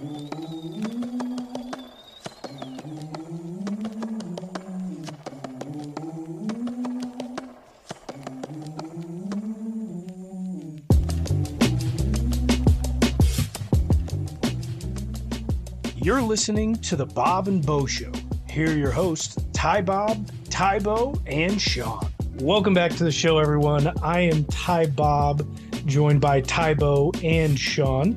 You're listening to the Bob and Bo Show. Here are your hosts, Ty Bob, Ty Bo, and Sean. Welcome back to the show, everyone. I am Ty Bob, joined by Ty Bo and Sean.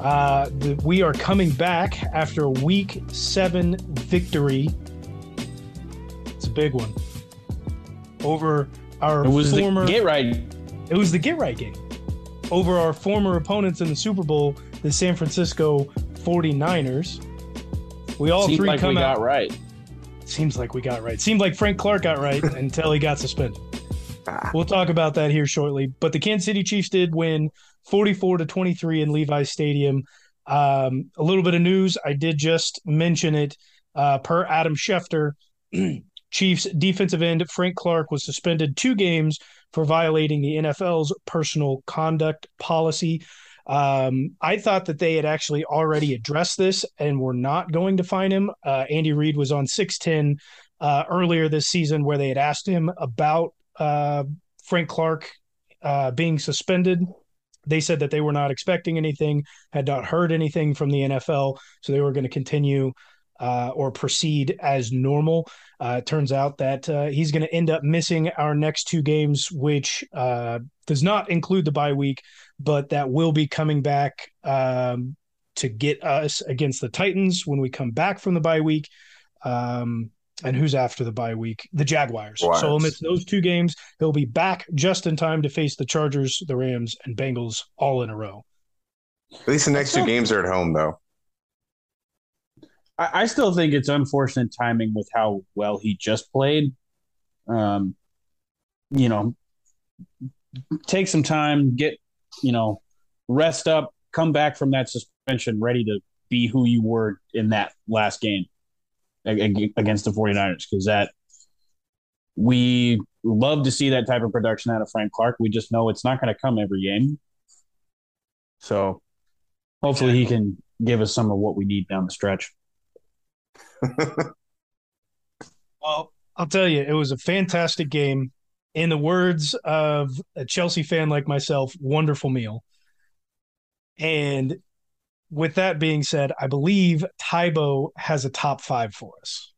Uh, the, we are coming back after a week seven victory. It's a big one over our It was former. the get right. It was the get right game over our former opponents in the Super Bowl, the San Francisco 49ers. We all Seemed three like come out. got right. Seems like we got right. Seemed like Frank Clark got right until he got suspended. We'll talk about that here shortly. But the Kansas City Chiefs did win 44 to 23 in Levi's Stadium. Um, a little bit of news. I did just mention it. Uh, per Adam Schefter, Chiefs defensive end Frank Clark was suspended two games for violating the NFL's personal conduct policy. Um, I thought that they had actually already addressed this and were not going to fine him. Uh, Andy Reid was on 610 uh, earlier this season where they had asked him about uh, Frank Clark uh, being suspended. They said that they were not expecting anything, had not heard anything from the NFL, so they were going to continue uh, or proceed as normal. Uh, it turns out that uh, he's going to end up missing our next two games, which uh, does not include the bye week, but that will be coming back um, to get us against the Titans when we come back from the bye week. Um, and who's after the bye week? The Jaguars. So he'll miss those two games. He'll be back just in time to face the Chargers, the Rams, and Bengals all in a row. At least the next two games are at home, though. I, I still think it's unfortunate timing with how well he just played. Um, you know, take some time, get you know, rest up, come back from that suspension ready to be who you were in that last game ag- ag- against the 49ers because that we love to see that type of production out of Frank Clark. We just know it's not going to come every game. So hopefully he can give us some of what we need down the stretch. Well, I'll tell you, it was a fantastic game. In the words of a Chelsea fan like myself, wonderful meal. And with that being said, I believe Tybo has a top five for us.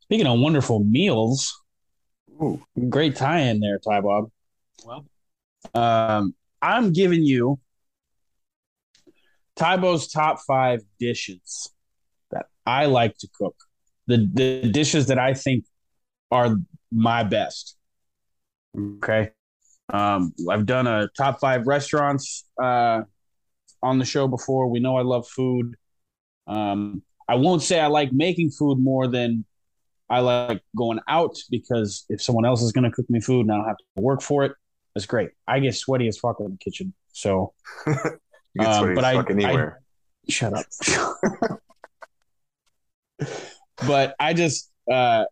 Speaking of wonderful meals, Ooh. great tie in there, Ty Bob. Well, Um, I'm giving you Tybo's top five dishes that I like to cook. The the dishes that I think are my best. Okay. Um, I've done a top five restaurants uh, on the show before. We know I love food. Um, I won't say I like making food more than I like going out because if someone else is going to cook me food and I don't have to work for it, that's great. I get sweaty as fuck in the kitchen. So Um, but I- anywhere. shut up. but I just uh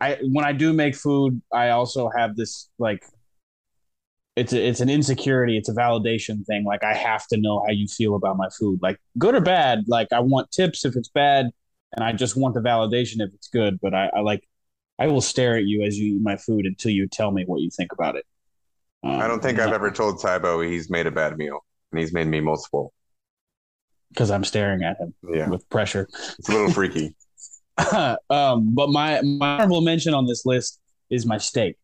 I when I do make food, I also have this like it's a, it's an insecurity, it's a validation thing. Like I have to know how you feel about my food, like good or bad. Like I want tips if it's bad, and I just want the validation if it's good. But I, I like I will stare at you as you eat my food until you tell me what you think about it. Um, I don't think I've ever told Tybo he's made a bad meal, and he's made me multiple. because I'm staring at him Yeah, with pressure. it's a little freaky. um, but my my honorable mention on this list is my steak.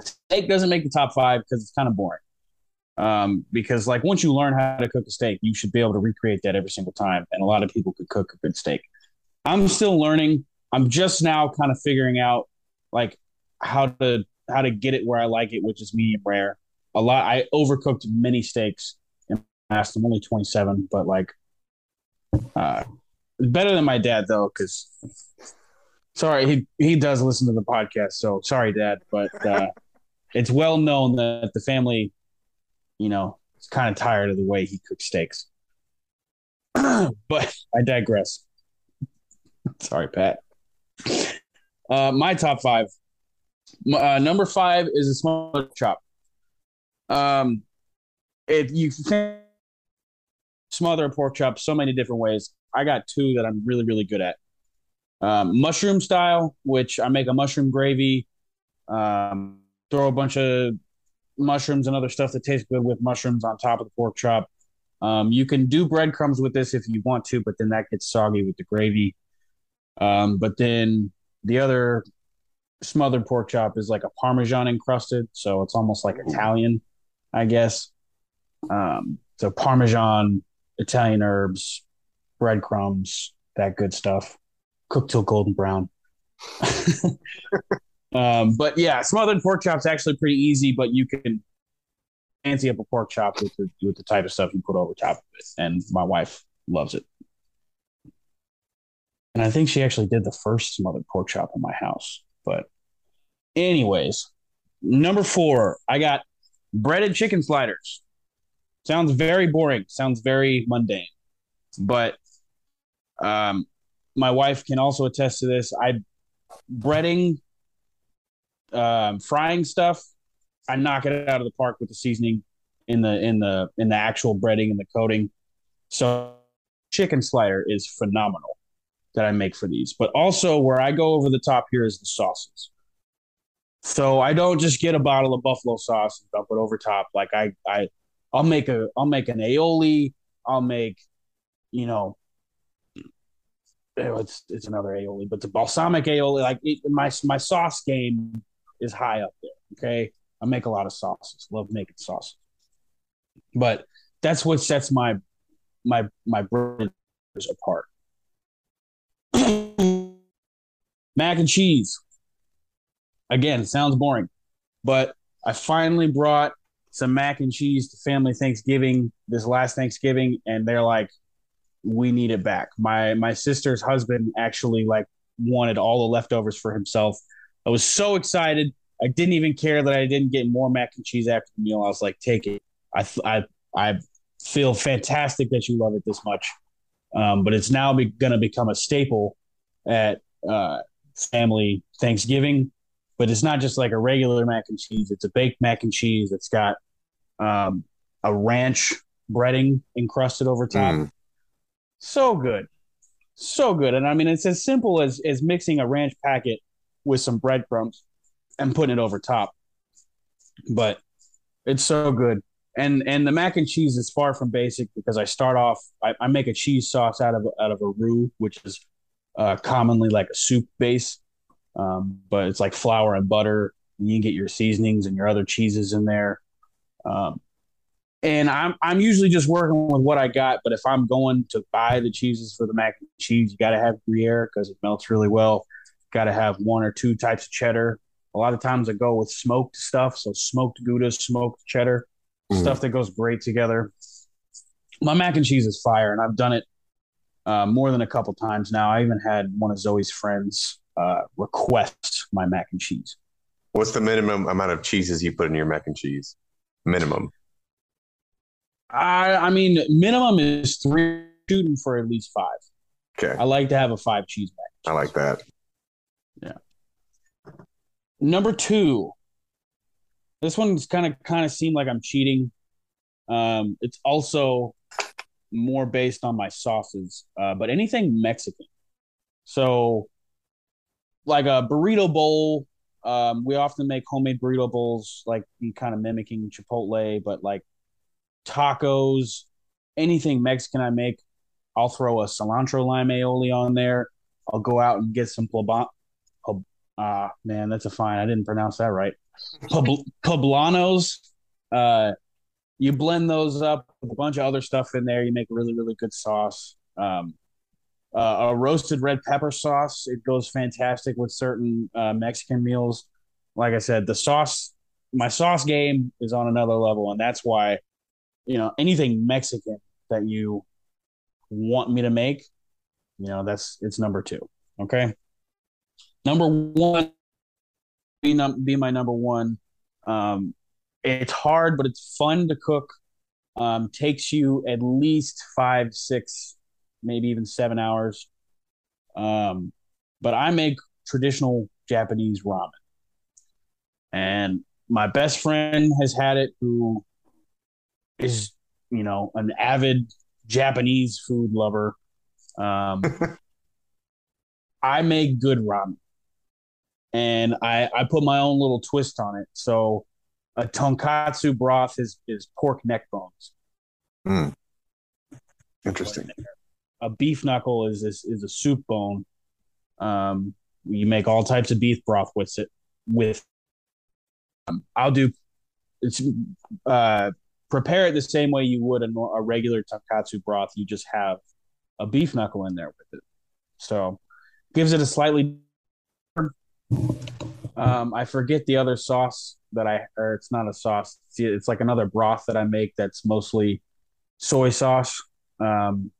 Steak doesn't make the top five because it's kind of boring. Um, because like once you learn how to cook a steak, you should be able to recreate that every single time, and a lot of people could cook a good steak. I'm still learning. I'm just now kind of figuring out like how to how to get it where I like it, which is medium rare. A lot. I overcooked many steaks in the past. I'm only 27, but like, uh, better than my dad though, because sorry, he he does listen to the podcast. So sorry, Dad, but uh, it's well known that the family, you know, is kind of tired of the way he cooks steaks. but I digress. sorry, Pat. Uh, my top five. Uh, number five is a small chop. Um, if you think smother a pork chop so many different ways. I got two that I'm really, really good at. Um, mushroom style, which I make a mushroom gravy, um, throw a bunch of mushrooms and other stuff that tastes good with mushrooms on top of the pork chop. Um, you can do breadcrumbs with this if you want to, but then that gets soggy with the gravy. Um, but then the other smothered pork chop is like a Parmesan encrusted, so it's almost like Italian, I guess. Um, so Parmesan, Italian herbs, breadcrumbs, that good stuff, cooked till golden brown. um, but yeah, smothered pork chop's actually pretty easy, but you can fancy up a pork chop with the with the type of stuff you put over top of it, and my wife loves it. And I think she actually did the first smothered pork chop in my house. But, anyways, number four, I got breaded chicken sliders. Sounds very boring. Sounds very mundane, but um, my wife can also attest to this. I breading, um, frying stuff. I knock it out of the park with the seasoning in the in the in the actual breading and the coating. So chicken slider is phenomenal that I make for these. But also where I go over the top here is the sauces. So I don't just get a bottle of buffalo sauce and dump it over top. Like I I I'll make a I'll make an aioli. I'll make, you know, it's it's another aioli, but the balsamic aioli. Like it, my my sauce game is high up there. Okay, I make a lot of sauces. Love making sauces, but that's what sets my my my brothers apart. Mac and cheese. Again, sounds boring, but I finally brought some mac and cheese to family Thanksgiving this last Thanksgiving, and they're like, "We need it back." My my sister's husband actually like wanted all the leftovers for himself. I was so excited. I didn't even care that I didn't get more mac and cheese after the meal. I was like, "Take it." I I I feel fantastic that you love it this much. Um, but it's now be- going to become a staple at uh, family Thanksgiving. But it's not just like a regular mac and cheese; it's a baked mac and cheese. It's got um, a ranch breading encrusted over top. Mm. So good, so good. And I mean, it's as simple as as mixing a ranch packet with some breadcrumbs and putting it over top. But it's so good. And and the mac and cheese is far from basic because I start off I, I make a cheese sauce out of out of a roux, which is uh, commonly like a soup base, um, but it's like flour and butter. And you can get your seasonings and your other cheeses in there. Um, and I'm I'm usually just working with what I got. But if I'm going to buy the cheeses for the mac and cheese, you got to have Gruyere because it melts really well. Got to have one or two types of cheddar. A lot of times I go with smoked stuff, so smoked Gouda, smoked cheddar, mm. stuff that goes great together. My mac and cheese is fire, and I've done it uh, more than a couple times now. I even had one of Zoe's friends uh, request my mac and cheese. What's the minimum amount of cheeses you put in your mac and cheese? Minimum. I I mean, minimum is three. Shooting for at least five. Okay. I like to have a five cheese mac. I like that. Yeah. Number two. This one's kind of kind of seemed like I'm cheating. Um, it's also more based on my sauces, uh, but anything Mexican. So, like a burrito bowl, um, we often make homemade burrito bowls, like kind of mimicking Chipotle, but like tacos, anything Mexican I make, I'll throw a cilantro lime aioli on there. I'll go out and get some plebon. Ah, man, that's a fine. I didn't pronounce that right. poblanos. Uh, you blend those up with a bunch of other stuff in there. You make a really, really good sauce. Um, uh, a roasted red pepper sauce. It goes fantastic with certain uh, Mexican meals. Like I said, the sauce, my sauce game is on another level, and that's why, you know, anything Mexican that you want me to make, you know, that's it's number two. Okay, number one, be, num- be my number one. Um, it's hard, but it's fun to cook. Um, takes you at least five, six, maybe even seven hours. Um, but I make traditional Japanese ramen. And my best friend has had it who is, you know, an avid Japanese food lover. Um, I make good ramen, and I I put my own little twist on it. So a tonkatsu broth is is pork neck bones. Mm. Interesting. A beef knuckle is is, is a soup bone. Um, you make all types of beef broth with it. With um, I'll do it's uh, prepare it the same way you would a, a regular tonkatsu broth. You just have a beef knuckle in there with it, so gives it a slightly. Um, I forget the other sauce that I, or it's not a sauce. It's, it's like another broth that I make that's mostly soy sauce. Um,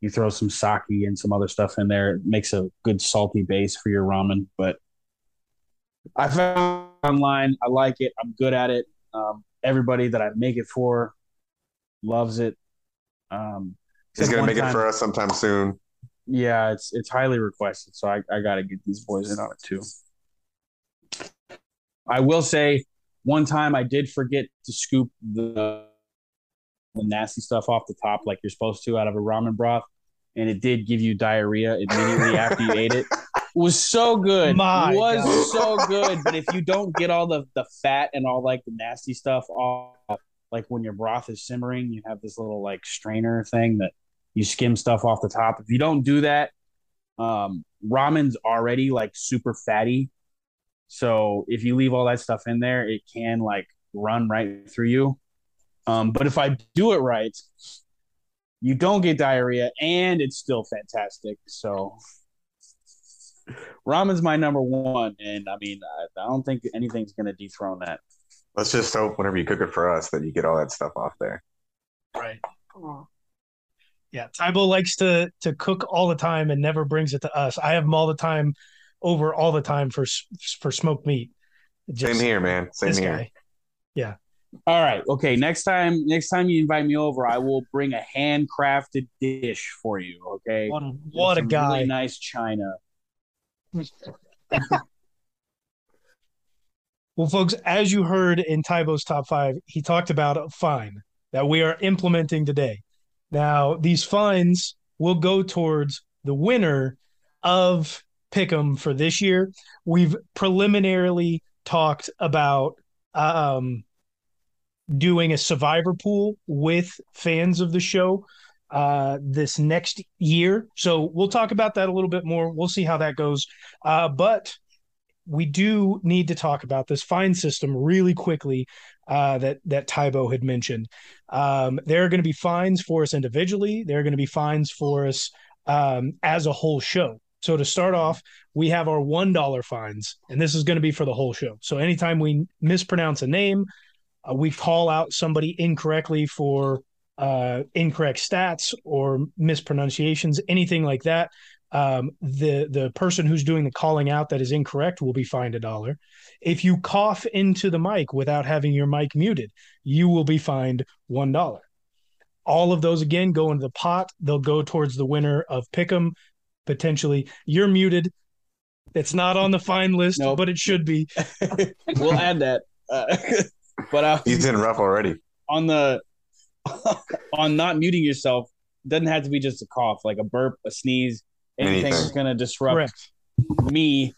you throw some sake and some other stuff in there. It makes a good salty base for your ramen. But I found online. I like it. I'm good at it. Um, everybody that I make it for loves it. Um, He's gonna make time, it for us sometime soon. Yeah, it's it's highly requested, so I, I got to get these boys in on it too. I will say, one time I did forget to scoop the the nasty stuff off the top like you're supposed to out of a ramen broth, and it did give you diarrhea immediately after you ate it. Was so good. My was God. so good. But if you don't get all the the fat and all like the nasty stuff off, like when your broth is simmering, you have this little like strainer thing that you skim stuff off the top. If you don't do that, um, ramen's already like super fatty. So if you leave all that stuff in there, it can like run right through you. Um, but if I do it right, you don't get diarrhea and it's still fantastic. So ramen's my number one, and I mean, I, I don't think anything's gonna dethrone that. Let's just hope whenever you cook it for us that you get all that stuff off there. Right. Yeah, Tybo likes to to cook all the time and never brings it to us. I have him all the time over all the time for for smoked meat. Just Same here, man. Same this here. guy. All right, okay. Next time, next time you invite me over, I will bring a handcrafted dish for you. Okay. What a, what a guy! Really nice china. Well, folks, as you heard in Tybo's top five, he talked about a fine that we are implementing today. Now, these fines will go towards the winner of Pick'em for this year. We've preliminarily talked about um, doing a survivor pool with fans of the show uh, this next year. So we'll talk about that a little bit more. We'll see how that goes. Uh, but we do need to talk about this fine system really quickly uh, that that Tybo had mentioned. Um, there are going to be fines for us individually. There are going to be fines for us um, as a whole show. So to start off, we have our one dollar fines, and this is going to be for the whole show. So anytime we mispronounce a name, uh, we call out somebody incorrectly for uh, incorrect stats or mispronunciations, anything like that um, the the person who's doing the calling out that is incorrect will be fined a dollar. If you cough into the mic without having your mic muted, you will be fined one dollar. All of those again go into the pot. They'll go towards the winner of Pick'em. Potentially, you're muted. It's not on the fine list, Nope. but it should be. we'll add that. Uh, but uh, He's in rough already. on the on not muting yourself doesn't have to be just a cough, like a burp, a sneeze, anything Anything. that's going to disrupt Correct. me.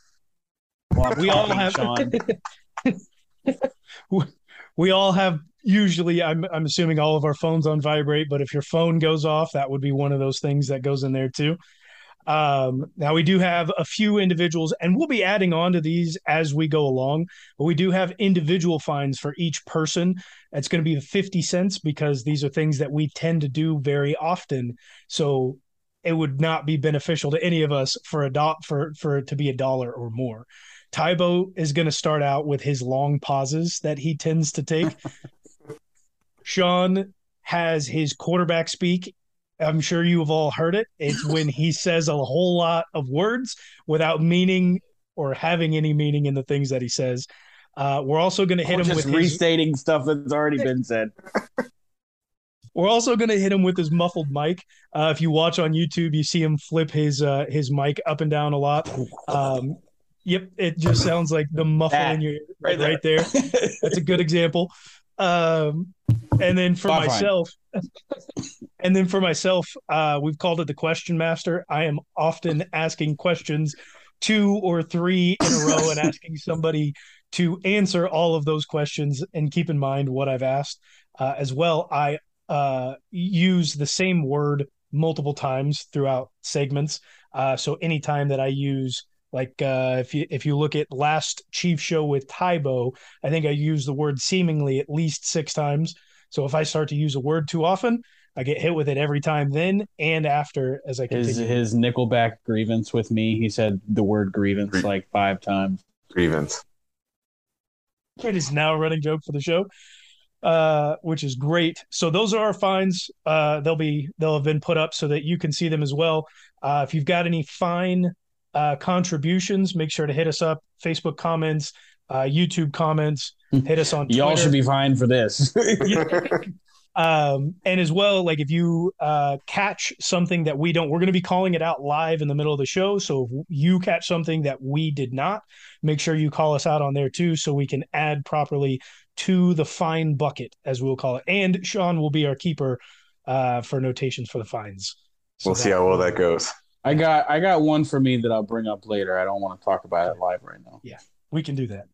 While I'm We all talking, have- Sean. we all have usually I'm I'm assuming all of our phones on vibrate, but if your phone goes off, that would be one of those things that goes in there too. Um, now we do have a few individuals, and we'll be adding on to these as we go along. But we do have individual fines for each person. It's going to be 50 cents because these are things that we tend to do very often. So it would not be beneficial to any of us for a dot for for it to be a dollar or more. Tybo is going to start out with his long pauses that he tends to take. Sean has his quarterback speak. I'm sure you have all heard it. It's when he says a whole lot of words without meaning or having any meaning in the things that he says. Uh, we're also going to hit Or him with his, restating stuff that's already been said. We're also going to hit him with his muffled mic. Uh, if you watch on YouTube, you see him flip his uh, his mic up and down a lot. Um, yep, it just sounds like the muffle That, in your right right, right there. That's a good example. Um, and then for myself, and then for myself, uh, we've called it the question master. I am often asking questions two or three in a row and asking somebody to answer all of those questions and keep in mind what I've asked. Uh, as well, I uh, use the same word multiple times throughout segments. Uh, so anytime that I use like uh, if you if you look at last Chief show with Tybo, I think I used the word seemingly at least six times. So if I start to use a word too often, I get hit with it every time then and after as I His continue. his Nickelback grievance with me. He said the word grievance Grie- like five times. Grievance. It is now a running joke for the show, uh, which is great. So those are our fines. Uh, they'll be they'll have been put up so that you can see them as well. Uh, if you've got any fine uh, contributions, make sure to hit us up. Facebook comments, uh, YouTube comments. Hit us on. Y'all should be fine for this. um and as well like if you uh catch something that we don't we're going to be calling it out live in the middle of the show so if you catch something that we did not make sure you call us out on there too so we can add properly to the fine bucket as we'll call it and sean will be our keeper uh for notations for the fines So We'll see how well that goes. I got I got one for me that I'll bring up later. I don't want to talk about it live right now. We can do that.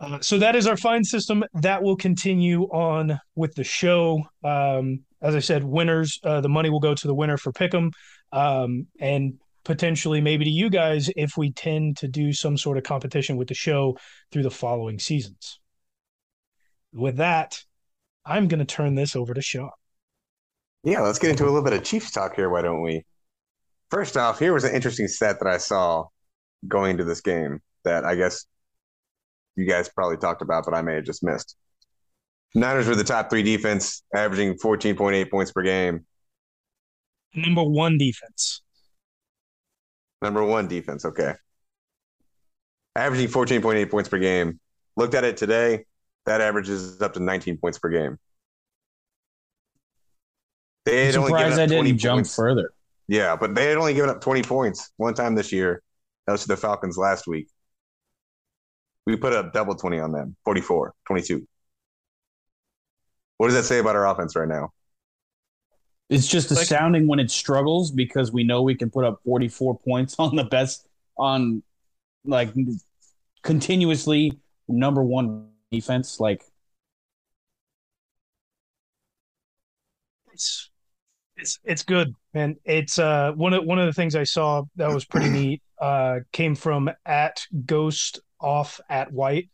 uh, so that is our fine system. That will continue on with the show. Um, as I said, winners, uh, the money will go to the winner for Pick'em, um, and potentially maybe to you guys if we tend to do some sort of competition with the show through the following seasons. With that, I'm going to turn this over to Sean. Yeah, let's get into a little bit of Chiefs talk here. Why don't we? First off, here was an interesting stat that I saw going into this game that I guess you guys probably talked about, but I may have just missed. Niners were the top three defense, averaging 14.8 points per game. Number one defense. Number one defense, okay. Averaging 14.8 points per game. Looked at it today, that averages up to 19 points per game. They I'm had only given surprised I 20 didn't jump points. further. Yeah, but they had only given up 20 points one time this year. That was to the Falcons last week. We put up double 20 on them 44, 22. What does that say about our offense right now? It's just Like- astounding when it struggles because we know we can put up 44 points on the best on like continuously number one defense. Like it's it's it's good, and It's uh one of one of the things I saw that was pretty neat. Uh, came from at Ghost Off at White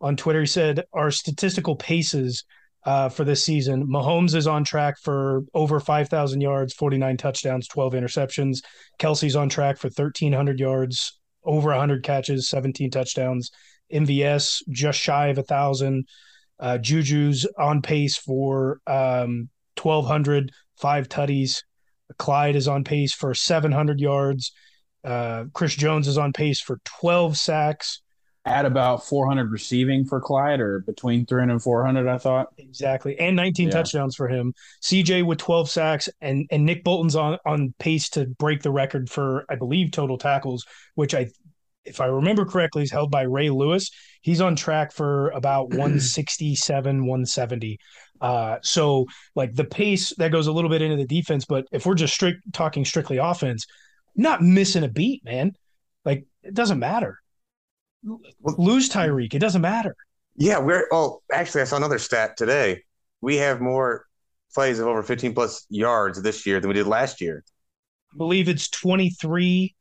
on Twitter. He said our statistical paces uh, for this season. Mahomes is on track for over five thousand yards, forty nine touchdowns, twelve interceptions. Kelce's on track for thirteen hundred yards, over hundred catches, seventeen touchdowns. MVS just shy of a thousand. Uh, Juju's on pace for um, 1,200, five tutties. Clyde is on pace for 700 yards. Uh, Chris Jones is on pace for 12 sacks. At about 400 receiving for Clyde or between 300 and 400, I thought. Exactly. And 19 Yeah. touchdowns for him. CJ with 12 sacks and and Nick Bolton's on on pace to break the record for I believe total tackles, which I if I remember correctly is held by Ray Lewis. He's on track for about 167, 170. Uh so like the pace that goes a little bit into the defense, but if we're just strict talking strictly offense, not missing a beat, man. Like it doesn't matter. Lose Tyreek, it doesn't matter. Yeah, we're oh actually I saw another stat today. We have more plays of over 15 plus yards this year than we did last year. I believe it's 23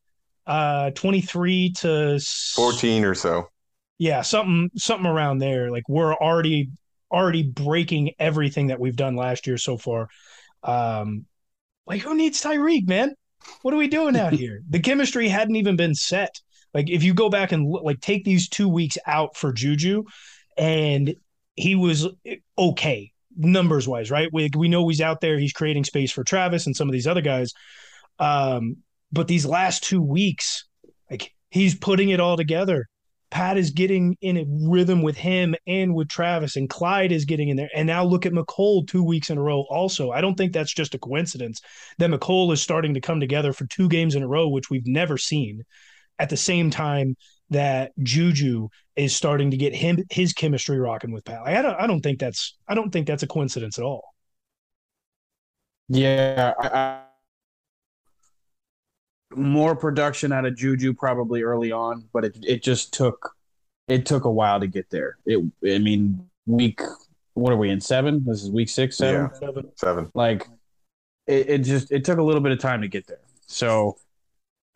uh 23 to 14 or so. yeah something something around there like we're already already breaking everything that we've done last year so far um like who needs Tyreek man what are we doing out here the chemistry hadn't even been set like if you go back and like take these 2 weeks out for Juju and he was okay numbers wise right we we know he's out there he's creating space for Travis and some of these other guys um but these last two weeks, like he's putting it all together. Pat is getting in a rhythm with him and with Travis, and Clyde is getting in there. And now look at Mecole two weeks in a row. Also, I don't think that's just a coincidence that Mecole is starting to come together for two games in a row, which we've never seen. At the same time, that Juju is starting to get him his chemistry rocking with Pat. Like, I don't I don't think that's I don't think that's a coincidence at all. Yeah, I, I, more production out of Juju probably early on, but it it just took it took a while to get there. It I mean week what are we in seven? This is week six, seven, Yeah. Seven. like it, it just it took a little bit of time to get there. So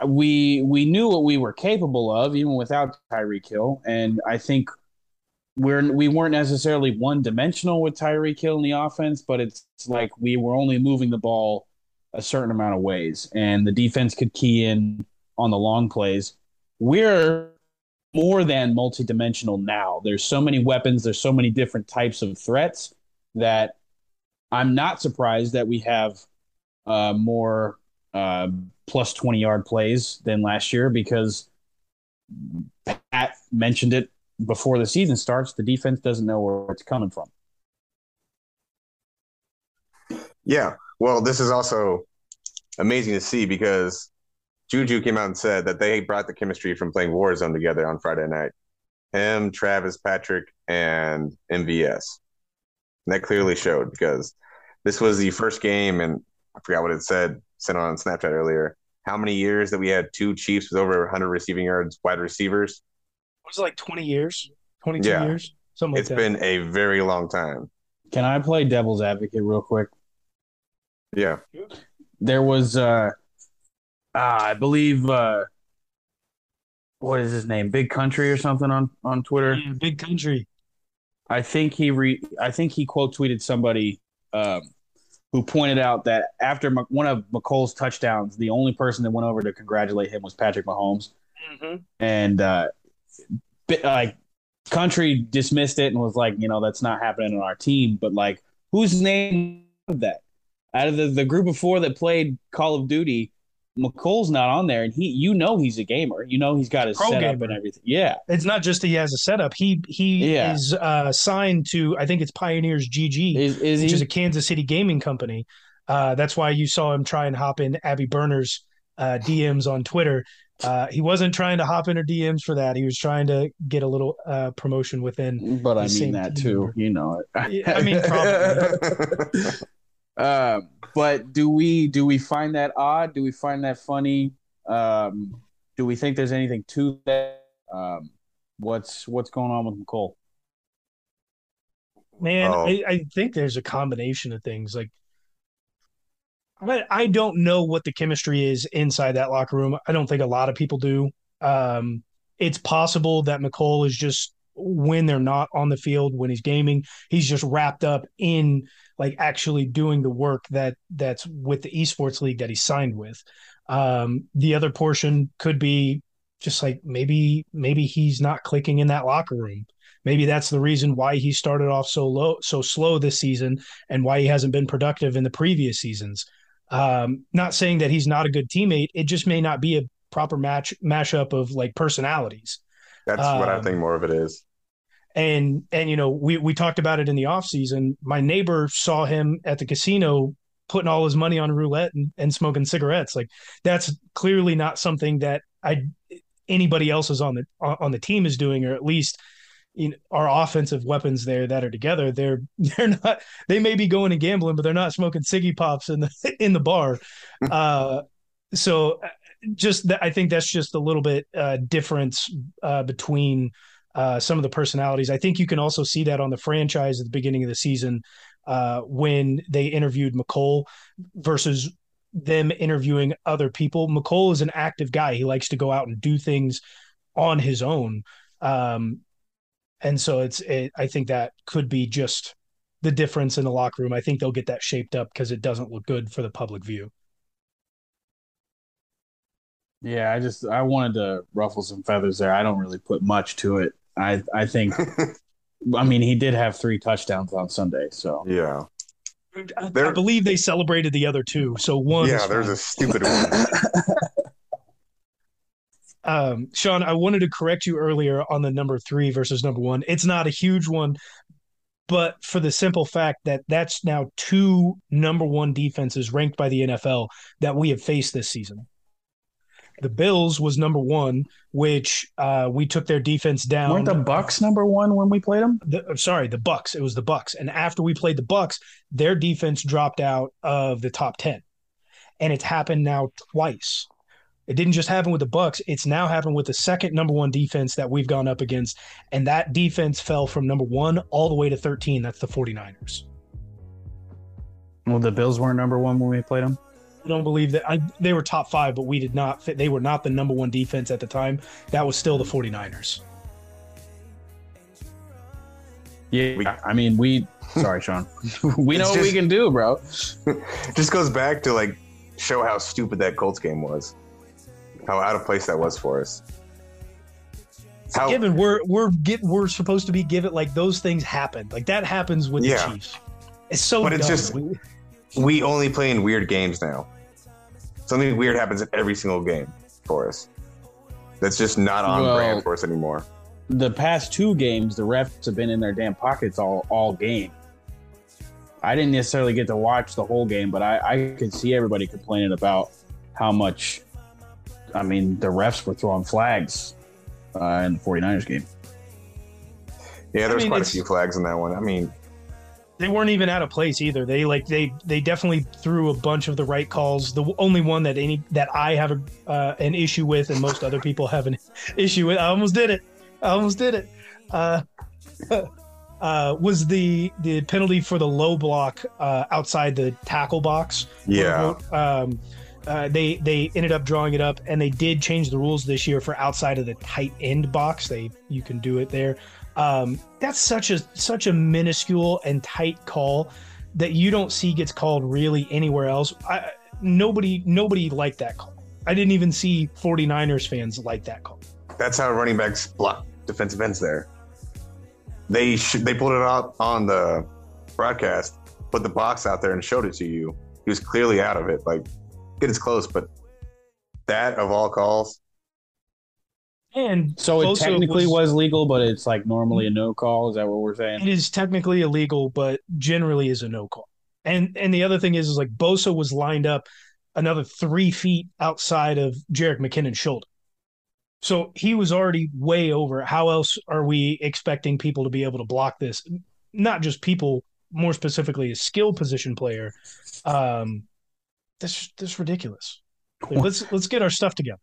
we we knew what we were capable of even without Tyreek Hill, and I think we're we weren't necessarily one dimensional with Tyreek Hill in the offense, but it's like we were only moving the ball a certain amount of ways, and the defense could key in on the long plays. We're more than multidimensional now. There's so many weapons, there's so many different types of threats that I'm not surprised that we have uh, more uh, plus 20 yard plays than last year because Pat mentioned it before the season starts. The defense doesn't know where it's coming from. Yeah. Well, this is also amazing to see because Juju came out and said that they brought the chemistry from playing Warzone together on Friday night. Him, Travis, Patrick, and MVS. And that clearly showed because this was the first game, and I forgot what it said, sent on Snapchat earlier. How many years that we had two Chiefs with over 100 receiving yards, wide receivers? Was it like 20 years? 22 Yeah. years? Something like It's that. been a very long time. Can I play devil's advocate real quick? Yeah. There was, uh, ah, I believe, uh, what is his name? Big Country or something on on Twitter. Yeah, big country. I think he re I think he quote tweeted somebody um, who pointed out that after Mc- one of Mecole's touchdowns, the only person that went over to congratulate him was Patrick Mahomes, and uh, bit, like country dismissed it and was like, you know, that's not happening on our team. But like, whose name of that out of the, the group of four that played Call of Duty? Mecole's not on there, and he, you know, he's a gamer. You know, he's got his Pro setup gamer. and everything. Yeah, It's not just that he has a setup. He he Yeah. is uh, signed to I think it's Pioneers GG, is is which he? is a Kansas City gaming company. Uh, that's why you saw him try and hop in Abby Berner's uh, DMs on Twitter. Uh, he wasn't trying to hop in her DMs for that. He was trying to get a little uh, promotion within. but I mean that too. You know it. I mean, probably. Uh, but do we do we find that odd? Do we find that funny? Um, do we think there's anything to that? Um, what's what's going on with Mecole? Man, Oh. I, I think there's a combination of things. Like, I, I don't know what the chemistry is inside that locker room. I don't think a lot of people do. Um, it's possible that Mecole is just when they're not on the field when he's gaming, he's just wrapped up in like actually doing the work that that's with the esports league that he signed with. Um, the other portion could be just like maybe maybe he's not clicking in that locker room maybe that's the reason why he started off so low so slow this season and why he hasn't been productive in the previous seasons um not saying that he's not a good teammate it just may not be a proper match mashup of like personalities That's what I Um, think more of it is. And and you know we we talked about it in the off season. My neighbor saw him at the casino putting all his money on roulette and, and smoking cigarettes. Like that's clearly not something that i anybody else is on the on the team is doing or at least you know, our offensive weapons there that are together they're they're not they may be going and gambling but they're not smoking ciggy pops in the in the bar. Uh so uh, just that i think that's just a little bit uh difference uh between uh, some of the personalities. I think you can also see that on the franchise at the beginning of the season uh, when they interviewed Mecole versus them interviewing other people. Mecole is an active guy. He likes to go out and do things on his own. Um, and so it's, it, I think that could be just the difference in the locker room. I think they'll get that shaped up because it doesn't look good for the public view. Yeah, I just I wanted to ruffle some feathers there. I don't really put much to it. I I think I mean he did have three touchdowns on Sunday, so yeah. I, I believe they celebrated the other two. So one, Yeah, there's fine. a stupid one. um, Sean, I wanted to correct you earlier on the number three versus number one. It's not a huge one, but for the simple fact that that's now two number one defenses ranked by the NFL that we have faced this season. The Bills was number one, which uh, we took their defense down. Weren't the Bucks number one when we played them? The, sorry, the Bucks. It was the Bucks, and after we played the Bucks, their defense dropped out of the top ten, and it's happened now twice. It didn't just happen with the Bucks; it's now happened with the second number one defense that we've gone up against, and that defense fell from number one all the way to thirteen. That's the 49ers. Well, the Bills weren't number one when we played them. I don't believe that I, they were top five, but we did not fit. They were not the number one defense at the time. That was still the 49ers. Yeah, I mean, we. Sorry, Sean. we know just, what we can do, bro. just goes back to like show how stupid that Colts game was, how out of place that was for us. How, given we're we're get we're supposed to be given like those things happen like that happens with yeah. the Chiefs. It's so. But dumb. it's just we only play in weird games now. Something weird happens in every single game for us. That's just not on well, brand for us anymore. The past two games, the refs have been in their damn pockets all all game. I didn't necessarily get to watch the whole game, but I, I could see everybody complaining about how much. I mean, the refs were throwing flags uh, in the 49ers game. Yeah, there's I mean, quite a few flags in that one. I mean, they weren't even out of place either. They like they they definitely threw a bunch of the right calls. The only one that any that I have a, uh, an issue with, and most other people have an issue with. I almost did it. I almost did it. Uh, uh, was the the penalty for the low block uh, outside the tackle box? Yeah. Um, uh, they they ended up drawing it up, and they did change the rules this year for outside of the tight end box. They you can do it there. Um, that's such a such a minuscule and tight call that you don't see gets called really anywhere else. I, nobody nobody liked that call. I didn't even see 49ers fans like that call. That's how running backs block defensive ends there. They sh- they pulled it out on the broadcast, put the box out there and showed it to you. He was clearly out of it. Like, get as close, but that of all calls, and so it technically was, was, legal, but it's like normally a no call. Is that what we're saying? It is technically illegal, but generally is a no call. And and the other thing is, is like Bosa was lined up another three feet outside of Jerick McKinnon's shoulder. So he was already way over. How else are we expecting people to be able to block this? Not just people, more specifically, a skill position player. Um, this this ridiculous. Like, let's let's get our stuff together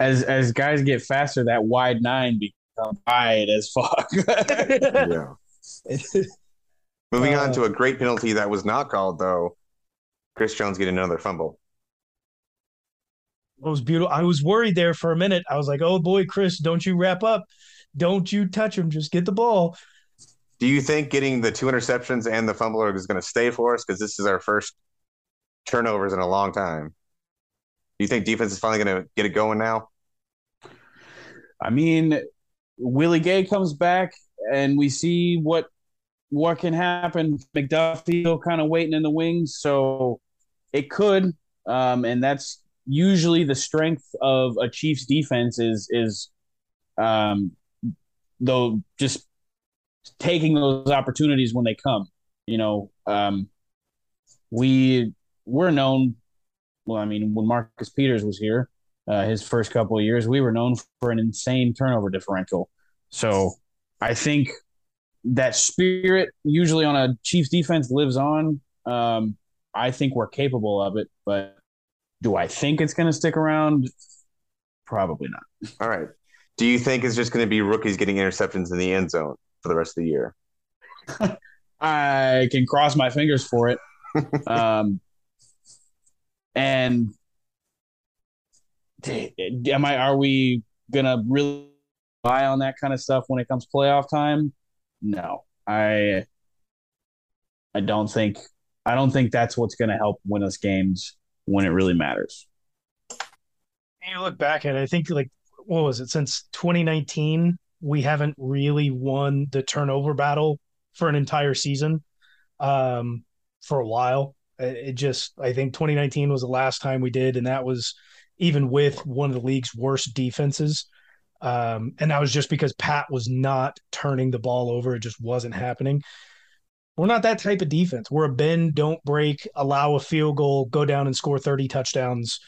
as as guys get faster, that wide nine becomes wide as fuck. yeah. Moving uh, on to a great penalty that was not called, though. Chris Jones getting another fumble. It was beautiful. I was worried there for a minute. I was like, "Oh boy, Chris, don't you wrap up? Don't you touch him? Just get the ball." Do you think getting the two interceptions and the fumble is going to stay for us? Because this is our first turnovers in a long time. Do you think defense is finally going to get it going now? I mean, Willie Gay comes back, and we see what what can happen. McDuffie still kind of waiting in the wings, so it could, um, and that's usually the strength of a Chiefs defense is is um, though just taking those opportunities when they come. You know, um, we we're known. Well, I mean, when Marcus Peters was here, uh, his first couple of years, we were known for an insane turnover differential. So I think that spirit usually on a Chiefs defense lives on. Um, I think we're capable of it, but do I think it's going to stick around? Probably not. All right. Do you think it's just going to be rookies getting interceptions in the end zone for the rest of the year? I can cross my fingers for it. um, and am I? Are we gonna really buy on that kind of stuff when it comes playoff time? No, I. I don't think. I don't think that's what's to help win us games when it really matters. you look back at it, I think like what was it since 2019 we haven't really won the turnover battle for an entire season um, for a while. It just I think 2019 was the last time we did, and that was even with one of the league's worst defenses. Um, and that was just because Pat was not turning the ball over. It just wasn't happening. We're not that type of defense. We're a bend, don't break, allow a field goal, go down and score 30 touchdowns.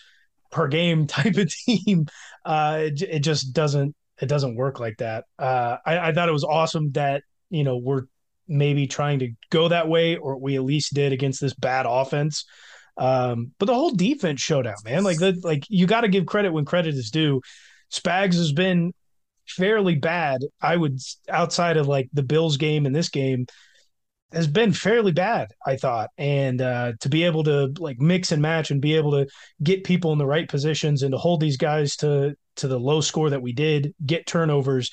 per game type of team. Uh, it, it just doesn't it doesn't work like that. Uh, I, I thought it was awesome that you know we're maybe trying to go that way, or we at least did against this bad offense. Um, but the whole defense showdown, man, like that, like you got to give credit when credit is due. Spags has been fairly bad. I would outside of like the Bills game and this game has been fairly bad, I thought. And uh, to be able to like mix and match and be able to get people in the right positions and to hold these guys to to the low score that we did, get turnovers,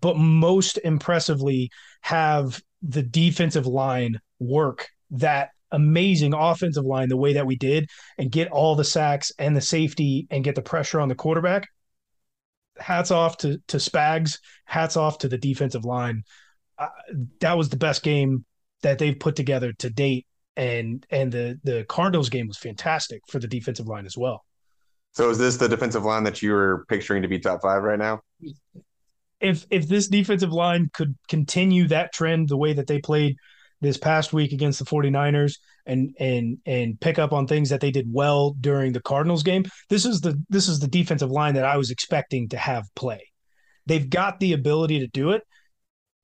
but most impressively have the defensive line work that amazing offensive line the way that we did and get all the sacks and the safety and get the pressure on the quarterback. Hats off to to Spags. Hats off to the defensive line. Uh, that was the best game that they've put together to date, and and the the Cardinals game was fantastic for the defensive line as well. So is this the defensive line that you were picturing to be top five right now? If if this defensive line could continue that trend the way that they played this past week against the 49ers and and and pick up on things that they did well during the Cardinals game. This is the this is the defensive line that I was expecting to have play. They've got the ability to do it.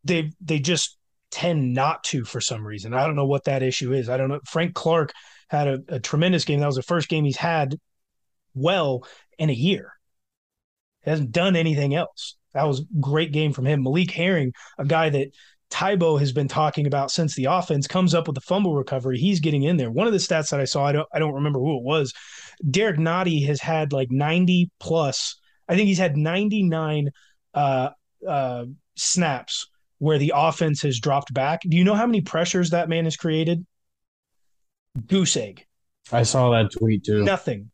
They they just tend not to for some reason. I don't know what that issue is. I don't know. Frank Clark had a, a tremendous game. That was the first game he's had well in a year. He hasn't done anything else. That was great game from him. Malik Herring, a guy that Tybo has been talking about since the offense comes up with the fumble recovery. He's getting in there. One of the stats that I saw, I don't I don't remember who it was. Derrick Nnadi has had like 90 plus. I think he's had 99 uh, uh, snaps where the offense has dropped back. Do you know how many pressures that man has created? Goose egg. I saw that tweet too. Nothing.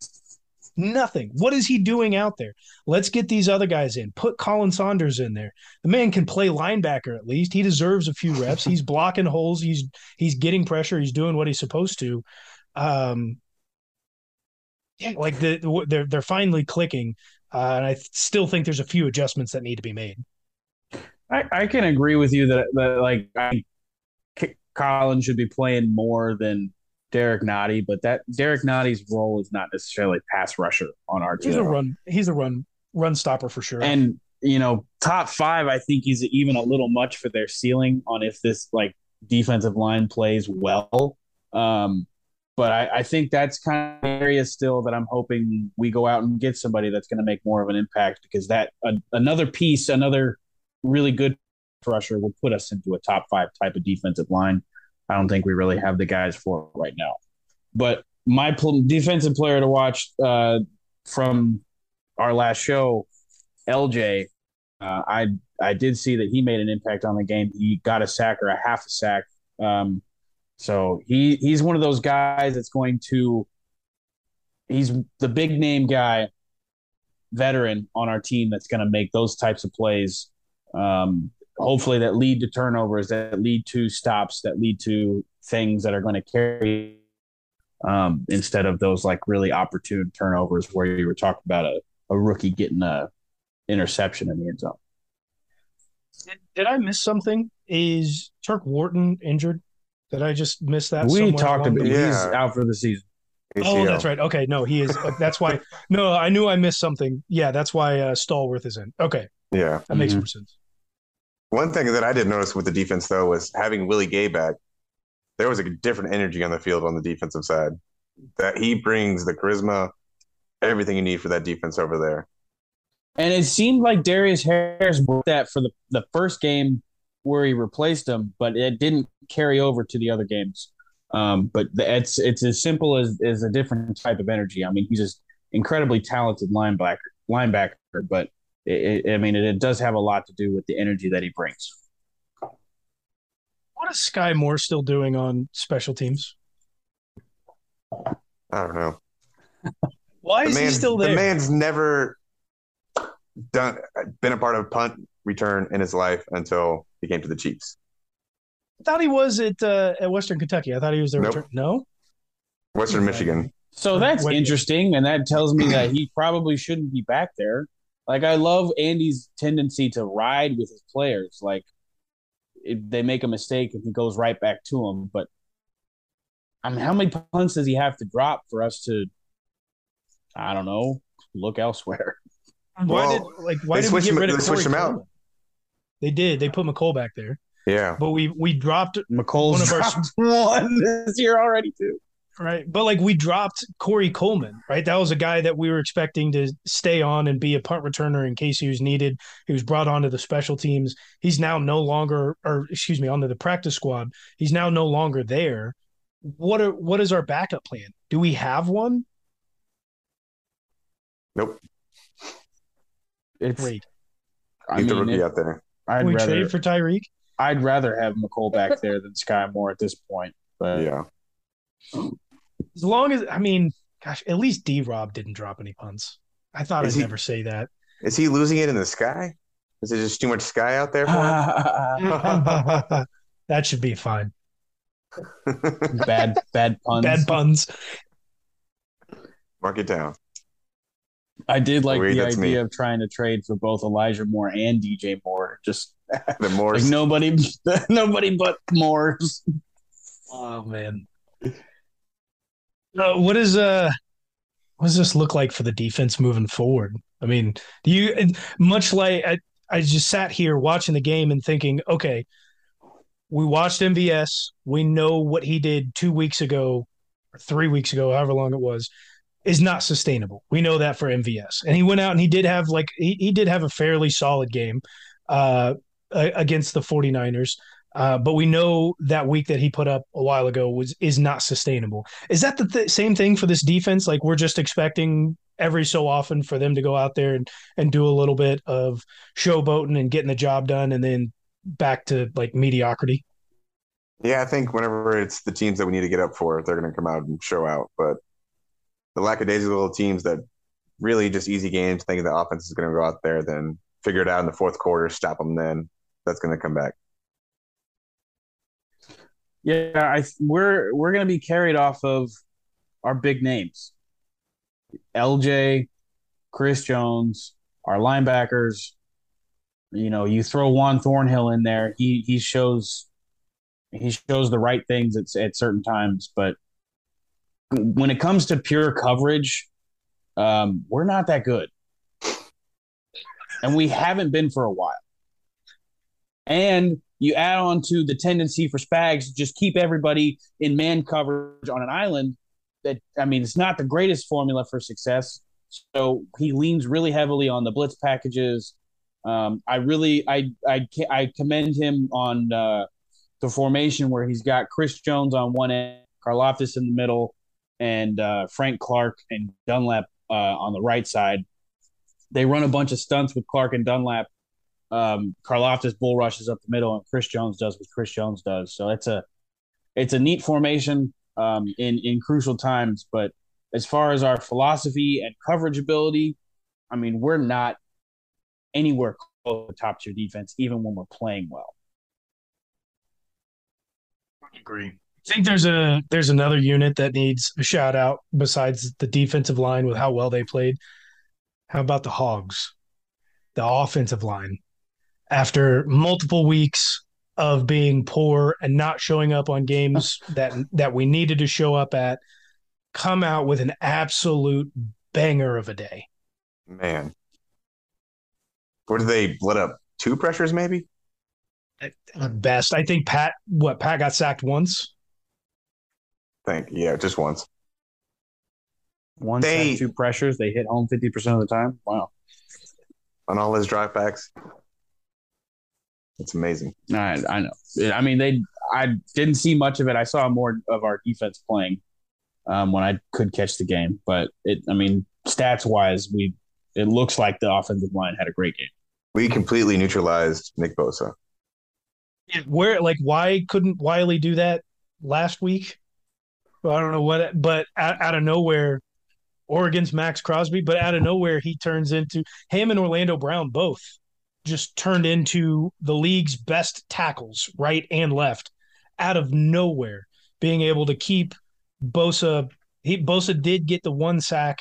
Nothing. What is he doing out there? Let's get these other guys in. Put Khalen Saunders in there. The man can play linebacker at least. He deserves a few reps. He's blocking holes. He's he's getting pressure. He's doing what he's supposed to. Um, yeah, like the, they're they're finally clicking, uh, and I still think there's a few adjustments that need to be made. I, I can agree with you that that like I, Khalen should be playing more than Derrick Nnadi, but that Derrick Nnadi's role is not necessarily pass rusher on our team. He's a run. He's a run run stopper for sure. And you know, top five, I think he's even a little much for their ceiling on if this like defensive line plays well. Um, but I, I think that's kind of area still that I'm hoping we go out and get somebody that's going to make more of an impact because that uh, another piece, another really good rusher will put us into a top five type of defensive line. I don't think we really have the guys for right now. But my pl- defensive player to watch uh, from our last show, LJ, uh, I I did see that he made an impact on the game. He got a sack or a half a sack. Um, so he he's one of those guys that's going to. He's the big name guy, veteran on our team that's going to make those types of plays. Um, hopefully that lead to turnovers, that lead to stops, that lead to things that are going to carry um, instead of those like really opportune turnovers where you were talking about a, a rookie getting a interception in the end zone. Did, did I miss something? Is Turk Wharton injured? Did I just miss that? We talked about yeah. he's out for the season. ACL. Oh, that's right. Okay, no, he is. that's why. No, I knew I missed something. Yeah, that's why uh, Stallworth is in. Okay, yeah, that makes mm-hmm. more sense. One thing that I did notice with the defense though was having Willie Gay back. There was a different energy on the field on the defensive side. That he brings the charisma, everything you need for that defense over there. And it seemed like Darius Harris brought that for the, the first game where he replaced him, but it didn't carry over to the other games. Um, but it's it's as simple as, as a different type of energy. I mean, he's just incredibly talented linebacker linebacker, but it, I mean, it, it does have a lot to do with the energy that he brings. What is Skyy Moore still doing on special teams? I don't know. Why is he still there? The man's never done been a part of punt return in his life until he came to the Chiefs. I thought he was at uh, at Western Kentucky. I thought he was there. Nope. Return- no, Western Michigan. So that's interesting, and that tells me that he probably shouldn't be back there. Like I love Andy's tendency to ride with his players. Like if they make a mistake and he goes right back to them. But I mean, how many punts does he have to drop for us to I don't know. Look elsewhere. Why did like why they did we switched get him- rid of they switched Corey him out. Coleman? They did. They put Mecole back there, Yeah. but we we dropped Mecole's One of our- dropped one this year already too. Right, but like we dropped Corey Coleman, right? That was a guy that we were expecting to stay on and be a punt returner in case he was needed. He was brought onto the special teams. He's now no longer, or excuse me, onto the practice squad. He's now no longer there. What are what is our backup plan? Do we have one? Nope. It's Great. I Leave the mean, rookie it- out there. I'd we rather trade for Tyreek? I'd rather have Mecole back there than Skyy Moore at this point. But Yeah. As long as I mean, gosh, at least D Rob didn't drop any punts. I thought Is I'd he- never say that. Is he losing it in the sky? Is it just too much sky out there for that should be fine. bad bad puns. Bad puns. Mark it down. I did like Agreed, the that's idea me. of trying to trade for both Elijah Moore and DJ Moore. Just The more like nobody nobody but Moore's. Oh man. Uh, what is uh what does this look like for the defense moving forward? I mean, do you much like I, I just sat here watching the game and thinking, okay, we watched MVS. We know what he did two weeks ago or three weeks ago, however long it was, is not sustainable. We know that for MVS. And he went out and he did have like he, he did have a fairly solid game uh against the 49ers. Uh, but we know that week that he put up a while ago was is not sustainable. Is that the th- same thing for this defense? Like we're just expecting every so often for them to go out there and, and do a little bit of showboating and getting the job done, and then back to like mediocrity. Yeah, I think whenever it's the teams that we need to get up for, they're going to come out and show out. But the lackadaisical teams that really just easy games, thinking the offense is going to go out there, then figure it out in the fourth quarter, stop them. Then that's going to come back. Yeah, I we're we're gonna be carried off of our big names. LJ, Chris Jones, our linebackers. You know, you throw Juan Thornhill in there, he he shows he shows the right things at, at certain times, but when it comes to pure coverage, um, we're not that good. And we haven't been for a while. And you add on to the tendency for Spags to just keep everybody in man coverage on an island. That I mean, it's not the greatest formula for success. So he leans really heavily on the blitz packages. Um, I really, I, I, I commend him on uh, the formation where he's got Chris Jones on one end, Karlaftis in the middle, and uh, Frank Clark and Dunlap uh, on the right side. They run a bunch of stunts with Clark and Dunlap um, Karlaftis bull rushes up the middle, and Chris Jones does what Chris Jones does. So it's a it's a neat formation um, in in crucial times. But as far as our philosophy and coverage ability, I mean, we're not anywhere close to top tier defense, even when we're playing well. I agree. I think there's a there's another unit that needs a shout out besides the defensive line with how well they played. How about the Hogs? The offensive line. After multiple weeks of being poor and not showing up on games that that we needed to show up at, come out with an absolute banger of a day. Man, what did they let up? Two pressures, maybe. At best, I think Pat. What Pat got sacked once. Think yeah, just once. One They- sack, two pressures, they hit home fifty percent of the time. Wow, on all his drive backs. It's amazing. I, I know. I mean, they. I didn't see much of it. I saw more of our defense playing um, when I could catch the game, but it. I mean, stats wise, we. It looks like the offensive line had a great game. We completely neutralized Nick Bosa. Where like why couldn't Wylie do that last week? Well, I don't know what, but out, out of nowhere, Oregon's Maxx Crosby, but out of nowhere he turns into him and Orlando Brown both just turned into the league's best tackles, right and left, out of nowhere, being able to keep Bosa. He Bosa did get the one sack.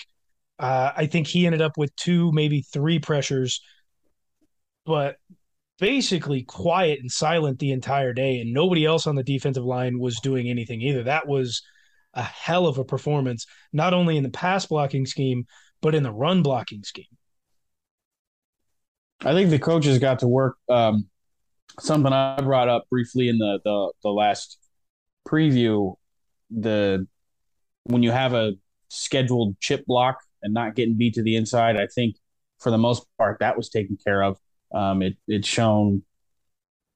Uh, I think he ended up with two, maybe three pressures, but basically quiet and silent the entire day, and nobody else on the defensive line was doing anything either. That was a hell of a performance, not only in the pass blocking scheme, but in the run blocking scheme. I think the coaches got to work um, something I brought up briefly in the, the the last preview. The when you have a scheduled chip block and not getting beat to the inside, I think for the most part that was taken care of. Um, it it's shown.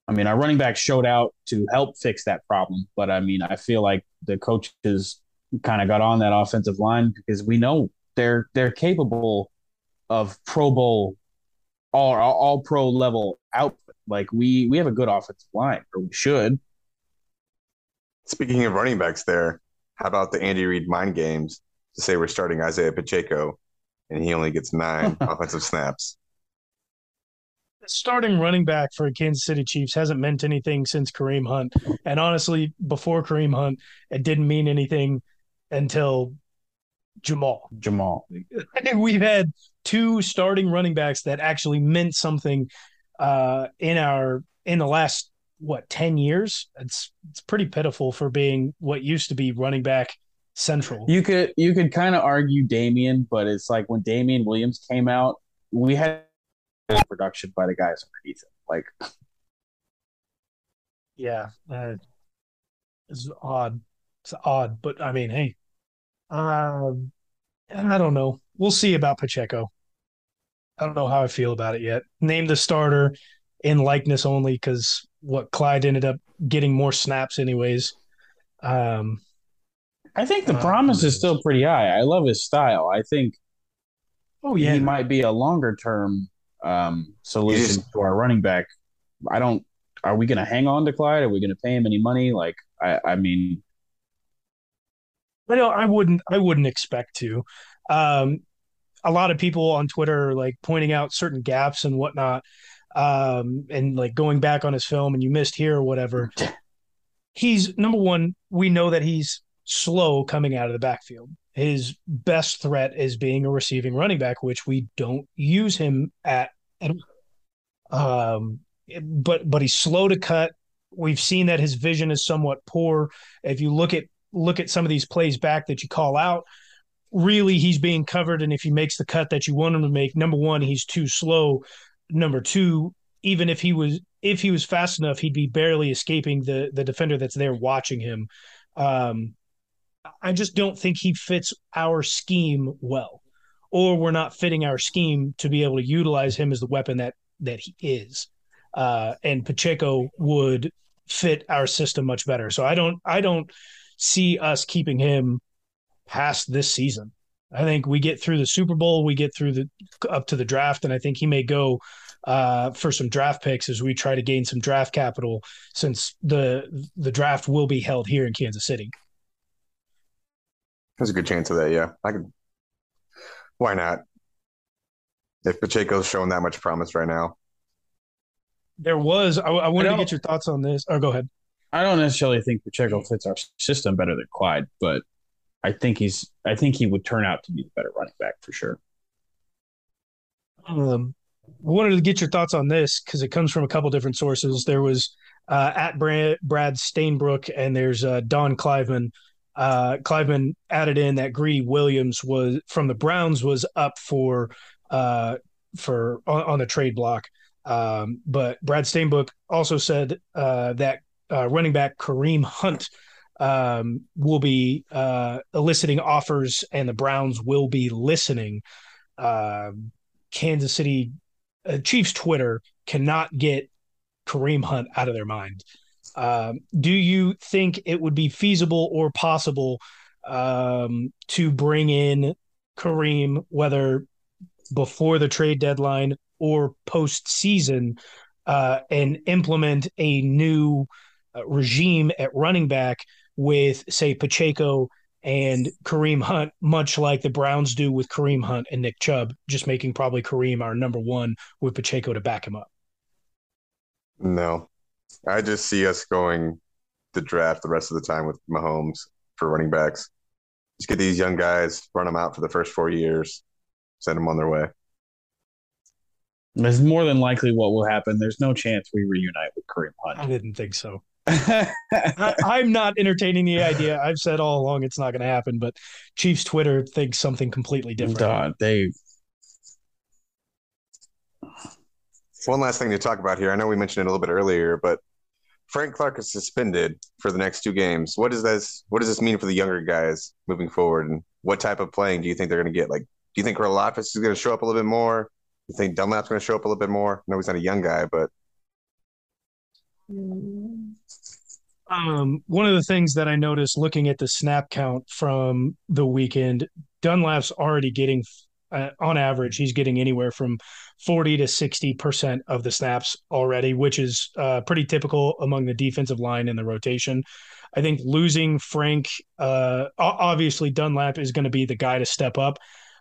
I mean, our running back showed out to help fix that problem, but I mean, I feel like the coaches kind of got on that offensive line because we know they're they're capable of Pro Bowl all all pro level output. Like we we have a good offensive line, or we should. Speaking of running backs, there, how about the Andy Reid mind games to say we're starting Isaiah Pacheco, and he only gets nine offensive snaps. Starting running back for Kansas City Chiefs hasn't meant anything since Kareem Hunt, and honestly, before Kareem Hunt, it didn't mean anything until Jamal. Jamal. We've had two starting running backs that actually meant something uh, in our in the last what 10 years? It's it's pretty pitiful for being what used to be running back central. You could you could kind of argue Damien but it's like when Damien Williams came out we had production by the guys underneath him like yeah uh, it's odd. It's odd but i mean hey um i don't know. We'll see about pacheco I don't know how I feel about it yet. Name the starter in likeness only because what Clyde ended up getting more snaps anyways. Um, I think the uh, promise is still pretty high. I love his style. I think. Oh yeah, he might be a longer term um, solution to our running back. I don't. Are we going to hang on to Clyde? Are we going to pay him any money? Like, I, I mean, I don't. I wouldn't. I wouldn't expect to. Um, a lot of people on Twitter like pointing out certain gaps and whatnot, um, and like going back on his film and you missed here or whatever. He's number one. We know that he's slow coming out of the backfield. His best threat is being a receiving running back, which we don't use him at. at um, but but he's slow to cut. We've seen that his vision is somewhat poor. If you look at look at some of these plays back that you call out, really he's being covered and if he makes the cut that you want him to make number one he's too slow. Number two even if he was if he was fast enough he'd be barely escaping the the defender that's there watching him. Um i just don't think he fits our scheme well or we're not fitting our scheme to be able to utilize him as the weapon that that he is. Uh and pacheco would fit our system much better. So i don't i don't see us keeping him past this season. I think we get through the Super Bowl, we get through the up to the draft, and I think he may go uh, for some draft picks as we try to gain some draft capital since the the draft will be held here in Kansas City. There's a good chance of that. Yeah, I could. Why not? If Pacheco's showing that much promise right now, there was. I, I wanted I to get your thoughts on this. Or oh, go ahead. I don't necessarily think Pacheco fits our system better than Clyde, but I think he's I think he would turn out to be the better running back for sure. Um, wanted to get your thoughts on this because it comes from a couple different sources. There was uh, at Brad, Brad Stainbrook and there's uh, Dov Kleiman. Uh, Kleiman added in that Greedy Williams was from the Browns was up for uh, for on, on, the trade block. Um, but Brad Stainbrook also said uh, that uh, running back Kareem Hunt um, will be uh, eliciting offers, and the Browns will be listening. Uh, Kansas City uh, Chiefs Twitter cannot get Kareem Hunt out of their mind. Um, do you think it would be feasible or possible um, to bring in Kareem, whether before the trade deadline or postseason, uh, and implement a new uh, regime at running back with, say, Pacheco and Kareem Hunt, much like the Browns do with Kareem Hunt and Nick Chubb, just making probably Kareem our number one with Pacheco to back him up. No, I just see us going the draft the rest of the time with Mahomes for running backs. Just get these young guys, run them out for the first four years, send them on their way. It's more than likely what will happen. There's no chance we reunite with Kareem Hunt. I didn't think so. I, I'm not entertaining the idea. I've said all along it's not going to happen, but Chiefs Twitter thinks something completely different. Duh, they One last thing to talk about here. I know we mentioned it a little bit earlier, but Frank Clark is suspended for the next two games. What does this what does this mean for the younger guys moving forward? And what type of playing do you think they're going to get? Like, do you think Karlaftis is going to show up a little bit more? Do you think Dunlap's going to show up a little bit more? I know he's not a young guy, but hmm. Um, one of the things that I noticed looking at the snap count from the weekend, Dunlap's already getting, uh, on average, he's getting anywhere from 40 to 60% of the snaps already, which is uh, pretty typical among the defensive line in the rotation. I think losing Frank, uh, obviously, Dunlap is going to be the guy to step up.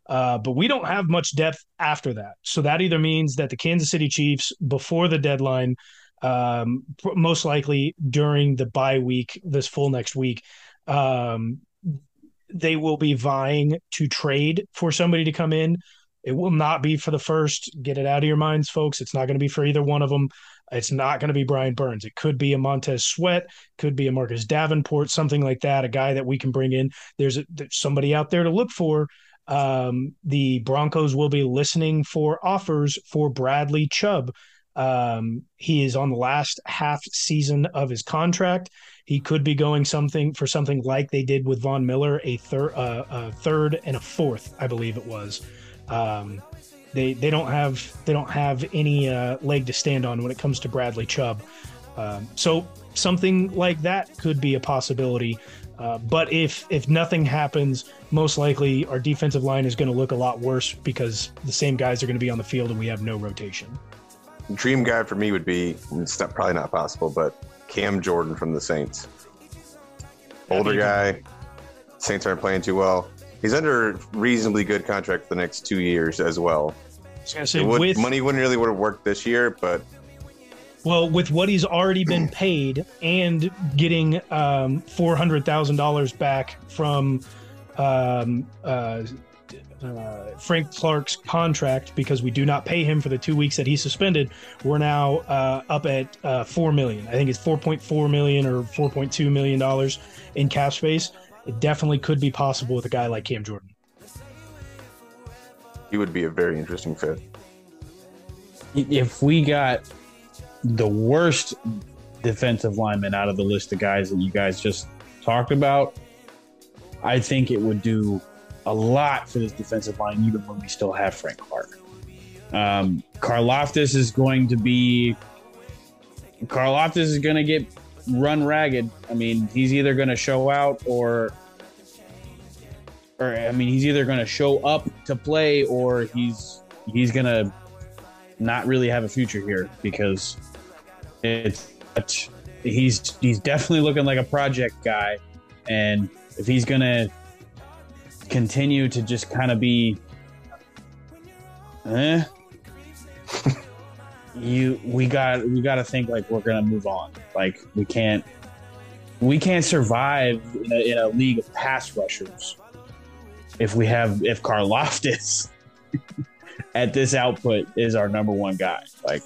Uh, but we don't have much depth after that. So that either means that the Kansas City Chiefs, before the deadline, um, most likely during the bye week, this full next week, um, they will be vying to trade for somebody to come in. It will not be for the first. Get it out of your minds, folks. It's not going to be for either one of them. It's not going to be Brian Burns. It could be a Montez Sweat, could be a Marcus Davenport, something like that. A guy that we can bring in. There's, a, there's somebody out there to look for. Um, the Broncos will be listening for offers for Bradley Chubb. Um, he is on the last half season of his contract. He could be going something for something like they did with Von Miller, a third, uh, a third and a fourth, I believe it was. Um, they they don't have they don't have any uh, leg to stand on when it comes to Bradley Chubb. Um, so something like that could be a possibility. Uh, but if if nothing happens, most likely our defensive line is going to look a lot worse because the same guys are going to be on the field and we have no rotation. Dream guy for me would be it's not, probably not possible, but Cam Jordan from the Saints. Older guy, Saints aren't playing too well. He's under reasonably good contract for the next two years as well. Say, would, with, money wouldn't really would have worked this year, but well, with what he's already been paid and getting um, four hundred thousand dollars back from um, uh, uh, Frank Clark's contract because we do not pay him for the two weeks that he's suspended. We're now uh, up at uh, four million. I think it's four point four million or four point two million dollars in cap space. It definitely could be possible with a guy like Cam Jordan. he would be a very interesting fit. if we got the worst defensive lineman out of the list of guys that you guys just talked about, I think it would do a lot for this defensive line, even when we still have Frank Clark. Um, Karlaftis is going to be. Karlaftis is going to get run ragged. I mean, he's either going to show out or, or I mean, he's either going to show up to play or he's he's going to not really have a future here because it's he's he's definitely looking like a project guy, and if he's going to continue to just kind of be, eh. you we got we got to think like we're gonna move on like we can't we can't survive in a, in a league of pass rushers if we have if Karlaftis at this output is our number one guy like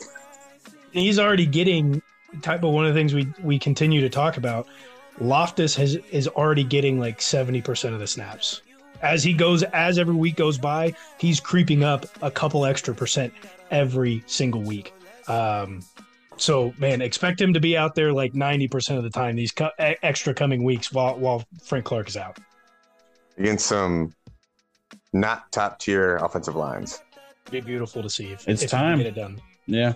He's already getting type of one of the things we we continue to talk about. Loftus has is already getting like seventy percent of the snaps. As he goes, as every week goes by, he's creeping up a couple extra percent every single week. Um, so man, expect him to be out there like ninety percent of the time these co- extra coming weeks while while Frank Clark is out. Against some not top tier offensive lines, It'd be beautiful to see if It's if he time. get it done. yeah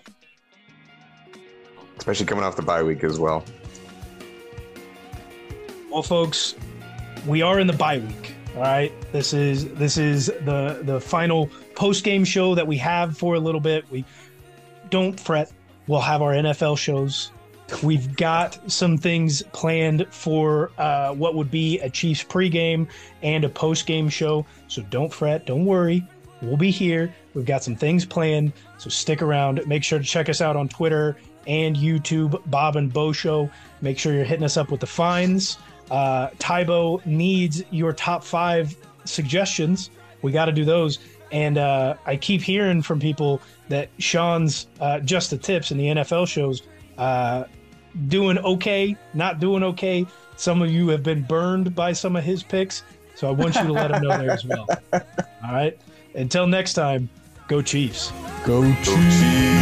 especially coming off the bye week as well. Well, folks, we are in the bye week. All right, this is this is the the final post game show that we have for a little bit. We don't fret. We'll have our NFL shows. We've got some things planned for uh, what would be a Chiefs pregame and a post game show. So don't fret. Don't worry. We'll be here. We've got some things planned. So stick around. Make sure to check us out on Twitter and YouTube, Bob and Bo Show. Make sure you're hitting us up with the fines. Uh, Tybo needs your top five suggestions. We got to do those. And uh, I keep hearing from people that Sean's uh, just the tips in the NFL shows uh, doing okay, not doing okay. Some of you have been burned by some of his picks, so I want you to let him know there as well. All right. Until next time, go Chiefs. Go Go Chiefs.